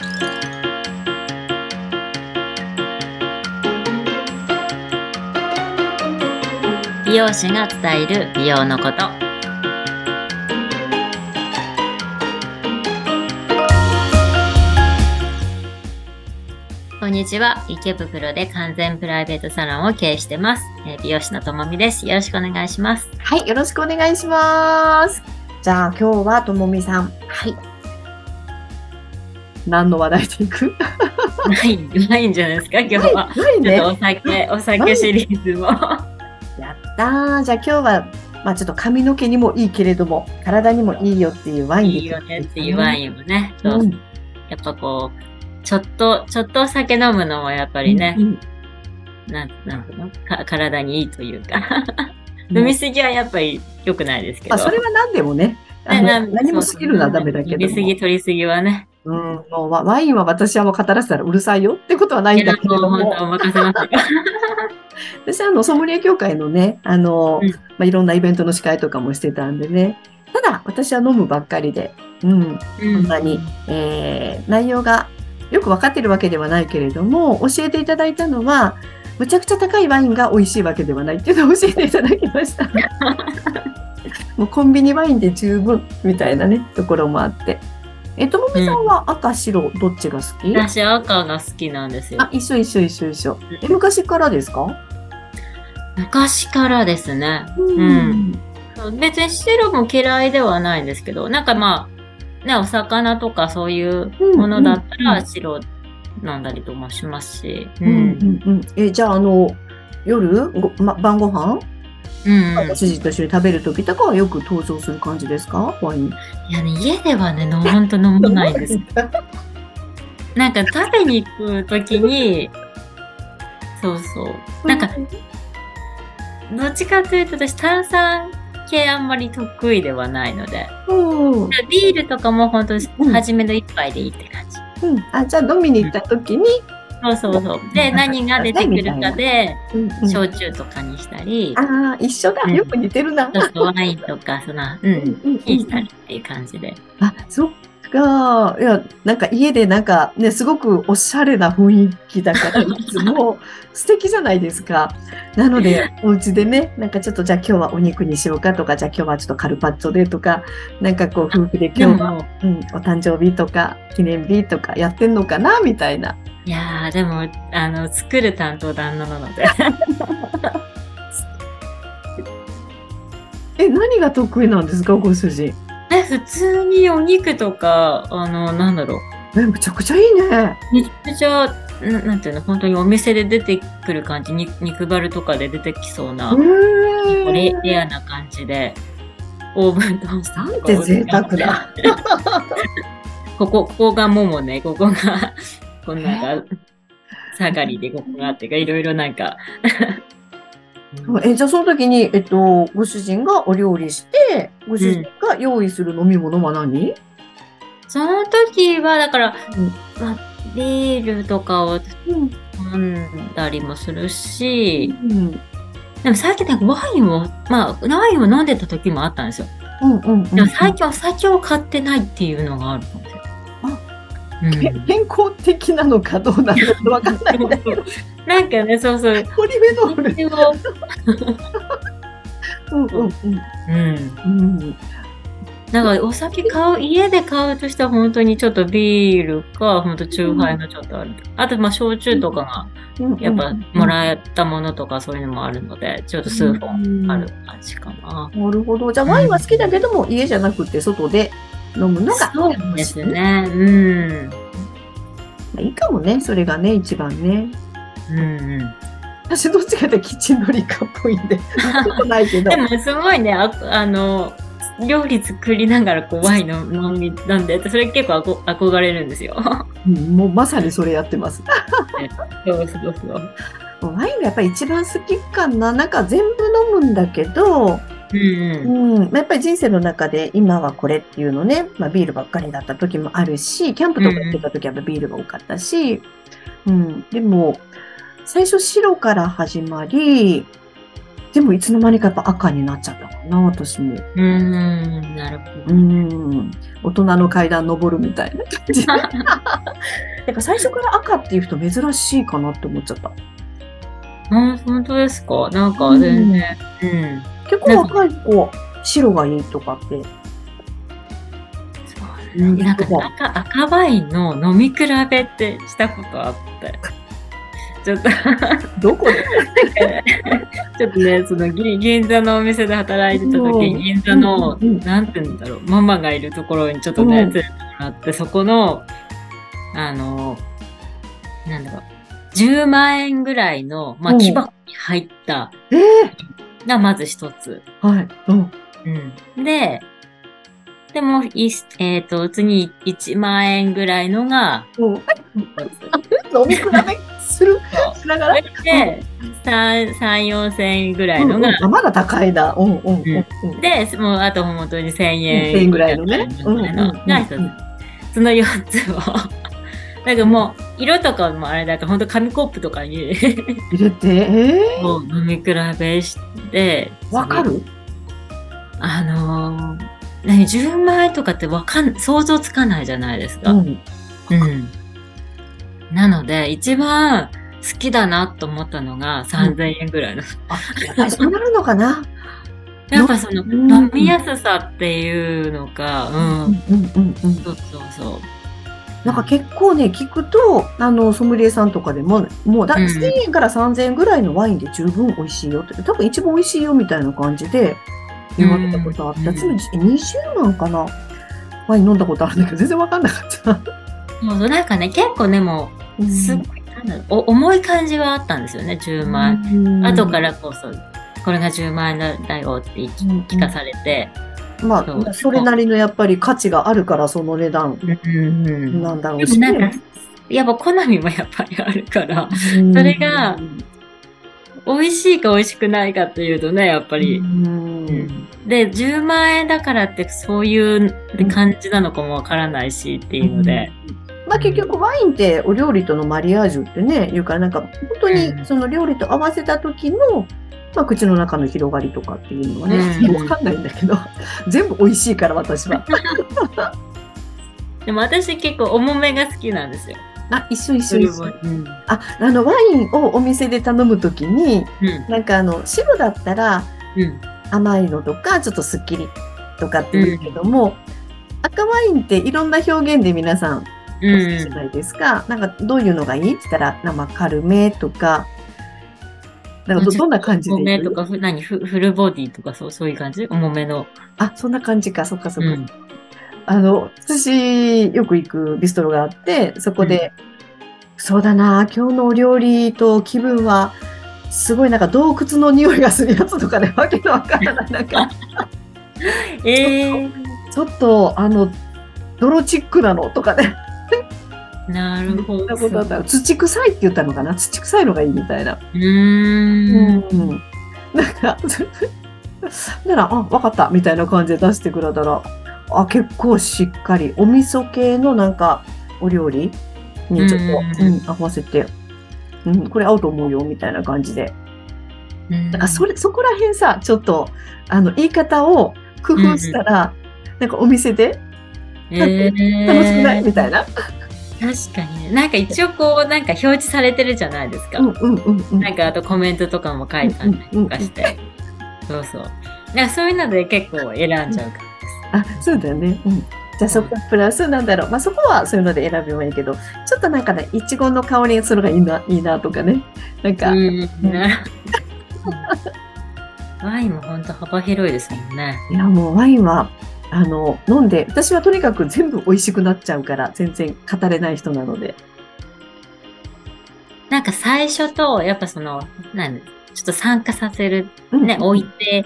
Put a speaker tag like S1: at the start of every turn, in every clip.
S1: 美容師が伝える美容のこと。こんにちは。池袋で完全プライベートサロンを経営してます、えー美容師のともみです。よろしくお願いします。
S2: はい、よろしくお願いします。じゃあ今日はともみさん。はい。何の話題でいく？
S1: ないないんじゃないですか今日は、
S2: ない
S1: ちょっ
S2: ね。
S1: とお酒お酒シリーズも
S2: やったー。じゃあ今日は、まあちょっと髪の毛にもいいけれども、体にもいいよっていうワインで
S1: いいよねっていうワ
S2: ン。
S1: インをね、
S2: う
S1: そうんやっぱこうちょっとちょっとお酒飲むのもやっぱりね、
S2: うん
S1: なんなんていうの？か体にいいというか
S2: うん
S1: 飲みすぎはやっぱり良くないですけど。
S2: まあそれは何でもね。何も過ぎるのはダメだけども。
S1: 飲みすぎ、取りすぎはね。
S2: うん、もうワワインは私はもう語らせたらうるさいよってことはないんだけれども
S1: も。
S2: 私はあのソムリエ協会のね、あの、
S1: うん
S2: まあ、いろんなイベントの司会とかもしてたんでね。ただ、私は飲むばっかりで、うん、
S1: うん
S2: そんなに、えー内容がよくわかってるわけではないけれども、教えていただいたのは、むちゃくちゃ高いワインが美味しいわけではないっていうのを教えていただきました。もうコンビニワインで十分みたいなね、ところもあって。え、ともみさんは赤、白、どっちが好き？
S1: 私赤が好きなんですよ
S2: あ、。一緒一緒一緒一緒。え、昔からですか？
S1: 昔からですね。
S2: うん
S1: そう別に白も嫌いではないんですけど、なんかまあ、ね、お魚とかそういうものだった
S2: うんうん
S1: ら白飲んだりともしますし。う
S2: うんうんうん。え、じゃあ、あの、夜ご、ま、晩ご飯、
S1: うん
S2: ご主人と一緒に食べるときとかはよく登場する感じですか？ワイン。
S1: いやね、家ではね、のほんと飲まないんです。なんか食べに行くときに、そうそう。なんか、どっちかというと私炭酸系あんまり得意ではないので、
S2: うん。うん。
S1: ビールとかも本当
S2: うん
S1: 初めの一杯でいいって感じ。
S2: あ、じゃあ飲みに行ったときに、
S1: そうそうそう。で、何が出てくるかで、焼酎とかにしたり、
S2: ああ、一緒だ。
S1: うん
S2: よく似てるな。
S1: ちょっとワインとか、その、うん、
S2: うん
S1: にしたりっていう感じで。
S2: あ、そっか。いや、なんか家でなんかね、すごくおしゃれな雰囲気だから、いつも 素敵じゃないですか。なので、お家でね、なんかちょっとじゃあ今日はお肉にしようかとか、じゃあ今日はちょっとカルパッチョでとか、なんかこう夫婦で
S1: で
S2: 今日は、
S1: も、
S2: うん、お誕生日とか記念日とかやってんのかなみたいな。
S1: いやー、でも、あの、作る担当旦那なので。
S2: え、何が得意なんですかご主人？
S1: え、普通にお肉とか、あの、なんだろう。
S2: え、むちゃくちゃいいね。
S1: めちゃめちゃ、ななんていうの、本当にお店で出てくる感じ、に肉バルとかで出てきそうな、
S2: う
S1: レ。レアな感じで、オーブントースター
S2: なんて贅沢だ。
S1: ここ、ここがももね、ここが、こんなんか、下がりでここがあってか、いろいろなんか。
S2: え、じゃあその時に、えっと、ご主人がお料理して、ご主人が用意する飲み物は何、
S1: その時は、だから、
S2: うん
S1: まあ、ビールとかを
S2: うん、
S1: 飲んだりもするし、
S2: うん、
S1: でも最近ね、ワインを、まあ、ワインを飲んでた時もあったんですよ。
S2: うん、うん。
S1: でも最近お酒を買ってないっていうのがあるんで。うん
S2: け健康的なのかどうなのかわかんないんだけど、
S1: なんかね、そうそう。
S2: ポリフェノール。うん、うん、
S1: うん。
S2: うん。うん。
S1: だからお酒買う、家で買うとしたら本当にちょっとビールか、本当チューハイのちょっとある。あと、まあ、焼酎とかが、やっぱもらえたものとかそういうのもあるので、ちょっと数本ある感じかな。
S2: なるほど。じゃあワインは好きだけども、家じゃなくて外で飲むのが
S1: そうですね。うん。
S2: まあいいかもね。それがね、一番ね。
S1: うんうん。
S2: 私どっちかというとキッチンのリカっぽいんで、ないけど
S1: で。もすごいね、ああの、料理作りながらこうワインの飲みなんで、それ結構あこ憧れるんですよ。
S2: うんもうまさにそれやってます。
S1: そうそうそう。
S2: ワインがやっぱり一番好きかな。なんか全部飲むんだけど、
S1: うんうん。
S2: うん、やっぱり人生の中で今はこれっていうのね、まあ、ビールばっかりだった時もあるし、キャンプとか行ってた時はビールが多かったし、うん、でも、最初白から始まり、でもいつの間にかやっぱ赤になっちゃったかな、私も。
S1: うーん、なるほ
S2: う
S1: ど。
S2: ん。大人の階段登るみたいな感じ。なんか最初から赤っていう人珍しいかなって思っちゃった。
S1: あ、本当ですか？なんか
S2: うん
S1: 全然。うん。
S2: 結構若い子、白がいいとかって。
S1: そうなんか赤赤ワインの飲み比べってしたことあって。ちょっと、
S2: どこで？
S1: ちょっとね、その銀銀座のお店で働いてた時銀座の、
S2: うん
S1: て言うんだろう、ママがいるところにちょっとね、
S2: うん。
S1: 連れてもらって、そこの、あの、なんだろう、10万円ぐらいの、まあ、
S2: うん。
S1: 木箱に入った
S2: ええ
S1: がまず一つ。
S2: はい。うん。
S1: うん。で、でも、いえっ、と、次1万円ぐらいのが
S2: うん。
S1: 一
S2: 飲み比べする
S1: つ。
S2: しながら。
S1: で、3、3、4千円ぐらいのが、
S2: まだ高いだ。うんうんうんうん。
S1: で、もうあと本当に1000円。
S2: 1000円ぐらいのね
S1: が一つ。その4つを。なんかもう、色とかもあれだと、本当紙コップとかに
S2: 入れて、え
S1: もう飲み比べして。
S2: ー、わかる？
S1: あのー、何、10万円とかってわかん、想像つかないじゃないですか。
S2: うん。
S1: うん。なので、一番好きだなと思ったのが3000円ぐらいの。
S2: あ、やっぱりそうなるのかな？
S1: やっぱその、
S2: うん
S1: 飲みやすさっていうのか、うん。
S2: うんうんうん。
S1: そうそうそう。
S2: なんか結構ね、聞くと、あの、ソムリエさんとかでも、もうだ、
S1: うん
S2: 1000円から3000円ぐらいのワインで十分美味しいよって、多分一番美味しいよみたいな感じで言われたことあった。
S1: うん
S2: つまり20万かな？ワイン飲んだことあるんだけど、全然わかんなかった。
S1: そうなんかね、結構でも、すごい、なんだろう、お重い感じはあったんですよね、10万円。
S2: うん。
S1: 後からこそ、これが10万円だよって聞聞かされて、
S2: ま
S1: そう。
S2: あ、それなりのやっぱり価値があるから、その値段。
S1: うんうん
S2: なんだろう。
S1: で
S2: しね。
S1: やっぱ好みもやっぱりあるから、
S2: うん。
S1: それが美味しいか美味しくないかっていうとね、やっぱり。
S2: うん。
S1: で、10万円だからってそういう感じなのかもわからないしっていうので。
S2: まあ結局ワインってお料理とのマリアージュってね、言うからなんか本当
S1: うん
S2: にその料理と合わせた時の、まあ口の中の広がりとかっていうのはね、
S1: うん
S2: わかんないんだけど、全部美味しいから私は。
S1: でも私結構重めが好きなんですよ。
S2: あ、一緒一緒一緒。
S1: うん。
S2: あ、あのワインをお店で頼む時に、
S1: うん。
S2: なんかあの白だったら
S1: うん。
S2: 甘いのとか、ちょっとスッキリとかって言うけども、赤ワインっていろんな表現で皆さんじゃ
S1: ん。
S2: ないですか？なんかどういうのがいい？って言ったら、生軽めとか、なんかどどんな感じで
S1: 重めとか、ふ何？フフルボディとかそう、そういう感じ？重めの。
S2: あ、そんな感じか、そっかそっか。
S1: うん。
S2: あの、私、よく行くビストロがあって、そこで、そうだな、今日のお料理と気分は、すごいなんか洞窟の匂いがするやつとかで、わけのわからない。なんか、
S1: ええ
S2: ちょっと、あの、泥チックなのとかね、
S1: ー、なるほど。
S2: ことあったら土臭いって言ったのかな土臭いのがいいみたいな。
S1: うーん。
S2: うん。なんか、なら、あ、わかった、みたいな感じで出してくれたら、あ、結構しっかり、お味噌系のなんか、お料理にちょっと、
S1: う
S2: ん、合わせて、うん、これ合うと思うよ、みたいな感じで。
S1: うん
S2: なんか、それ、そこら辺さ、ちょっと、あの、言い方を工夫したら、なんかお店で
S1: え
S2: 楽しくないみたいな。
S1: 確かにね。なんか一応こう、なんか表示されてるじゃないですか。
S2: うんうんうんうん。
S1: なんかあとコメントとかも書いたりとかして。そうそう。なんかそういうので結構選んじゃうから
S2: あ、そうだよね。うん。じゃあそこプラスなんだろう。まあそこはそういうので選べばいいけど、ちょっとなんかね、いちごの香りがするのがいいな、いいなとかね。なんか、
S1: ワインも本当幅広いですもんね。
S2: いやもうワインは、あの、飲んで、私はとにかく全部美味しくなっちゃうから、全然語れない人なので。
S1: なんか最初と、やっぱその、なんちょっと参加させる、
S2: うん
S1: ね、置いて、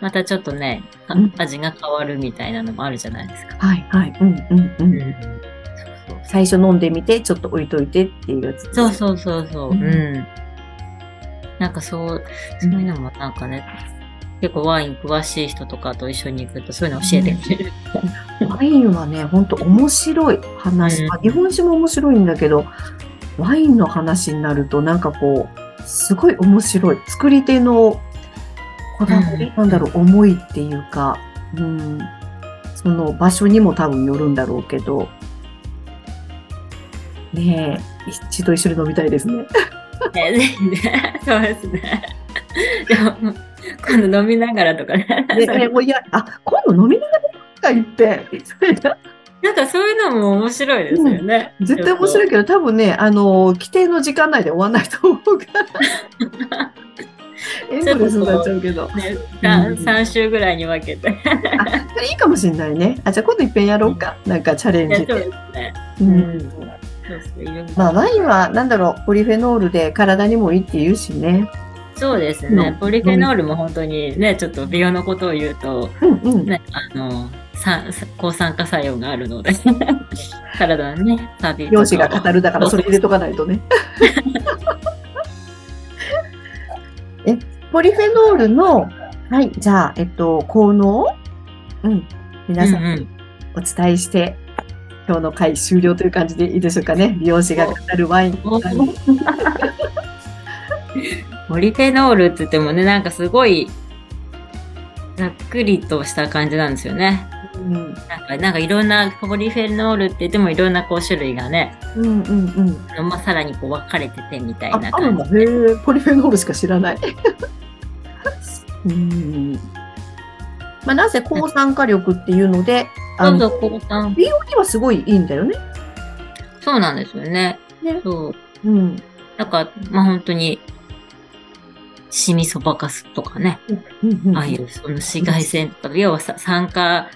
S1: またちょっとね、か
S2: うん
S1: 味が変わるみたいなのもあるじゃないですか。
S2: はいはい。うんうんう。
S1: うんん。
S2: 最初飲んでみて、ちょっと置いといてっていうやつ。
S1: そうそうそうそう。
S2: う
S1: うんん。なんかそう、そういうのもなんかね、結構ワイン詳しい人とかと一緒に行くとそういうの教えてくれる。
S2: ワインはね、ほんと面白い話。
S1: うん
S2: まあ日本酒も面白いんだけど、ワインの話になるとなんかこう、すごい面白い。作り手のこだわり、なんだろう、思いっていうか、うん、その場所にも多分よるんだろうけど、ねえ、一度一緒に飲みたいですね。
S1: ね、ぜひね。そうですね。今度飲みながらとかね。
S2: で、えもういや、あ、今度飲みながらとか言って、な
S1: なんかそういうのも面白いですよね。
S2: 絶対面白いけど、多分ね、あの、規定の時間内で終わんないと思うから。エンドレスになっちゃうけど。
S1: ね、3, 3週ぐらいに分けて。
S2: あ、それいいかもしれないね。あ、じゃあ今度いっぺんやろうか。なんかチャレンジで。
S1: ねそうですね。
S2: う
S1: うん
S2: まあ、ワインは、なんだろう、ポリフェノールで体にもいいって言うしね。
S1: そうです
S2: うん
S1: ね。ポリフェノールも本当にね、ちょっと美容のことを言うと、
S2: うんうん。
S1: ね、あの、さ抗酸化作用があるので、体のね、サビ
S2: 容姿が語るだからそれ入れとかないとね。え、ポリフェノールの、はい、じゃあ、えっと、効能？うん。皆さんに
S1: うんうん
S2: お伝えして、今日の回終了という感じでいいでしょうかね。美容師が語るワイン。
S1: おポリフェノールって言ってもね、なんかすごい、ざっくりとした感じなんですよね。
S2: うん
S1: なんか、なんかいろんなポリフェノールって言ってもいろんなこう種類がね、
S2: うんうんうん。
S1: まあ、さらにこう分かれててみたい
S2: あ
S1: な。感じ。
S2: へえ、ポリフェノールしか知らない。うん。まあ、なぜ抗酸化力っていうので、あの、
S1: 抗酸
S2: 美容にはすごいいいんだよね。
S1: そうなんですよね。
S2: ね。
S1: そう。
S2: うん。
S1: だから、まあ本当に、シミそばかすとかね、ああいうその紫外線とか、要はさ酸化、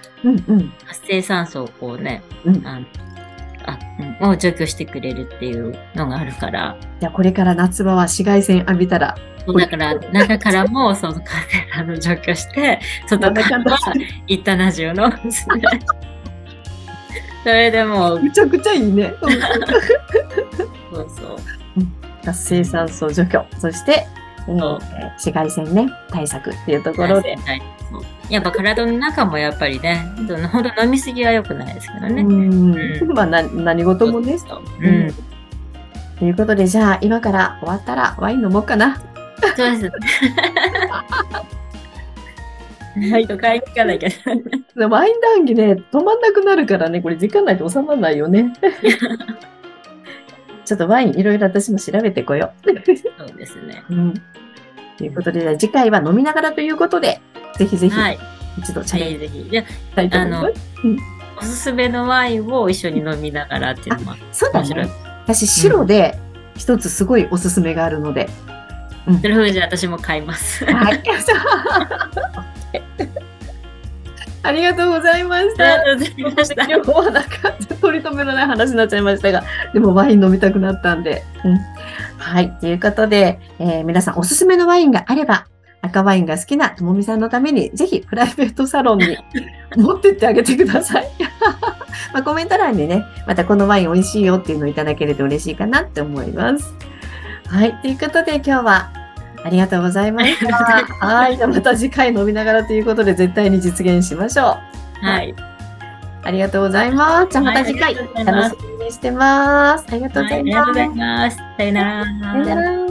S1: 活性酸素をこうね、
S2: うん。
S1: あのあうんを除去してくれるっていうのがあるから、
S2: じゃあこれから夏場は紫外線浴びたら、
S1: だから中からもそのカセラの除去して、外からはイタナジオの。それでもう、
S2: めちゃくちゃいいね。
S1: そうそう。
S2: 活性酸素除去、そして、うん
S1: そう
S2: 紫外線ね、対策っていうところで。
S1: はいやっぱ体の中もやっぱりね、ほんと飲みすぎは良くないですけどね。
S2: うん
S1: う
S2: まあな何事もね。
S1: そうんん。
S2: ということで、じゃあ今から終わったらワイン飲もうかな。
S1: そうです。はい、と買いに行かなきゃ。
S2: でワイン談義ね、止まんなくなるからね、これ時間ないと収まらないよね。ちょっとワインいろいろ私も調べてこよう。
S1: そうですね。
S2: うん。ということで、次回は飲みながらということで、ぜひぜひ
S1: はい。
S2: 一度チャレンジ
S1: ぜひぜひ。じゃ
S2: したいと思います。
S1: あおすすめのワインを一緒に飲みながらっていうのも
S2: そうだね。。私、白で一つすごいおすすめがあるので。
S1: それじゃあ私も買います。
S2: はい。ありがとうございまし
S1: あ
S2: た。
S1: りがとうございました。
S2: 今日はなんか取り留めのない話になっちゃいましたが、でもワイン飲みたくなったんで。うん、はい。ということで、えー皆さんおすすめのワインがあれば、赤ワインが好きなともみさんのために、ぜひプライベートサロンに 持ってってあげてください。まあ、コメント欄にね、またこのワイン美味しいよっていうのをいただけると嬉しいかなって思います。はい。ということで今日はありがとうございました。はい。じゃあまた次回飲みながらということで絶対に実現しましょう。
S1: はい。
S2: ありがとうございます。じゃあまた次回楽しみにしてます。ありがとうご
S1: はい、あ
S2: ざいます。
S1: りがとうございます。さよなら。
S2: さよなら。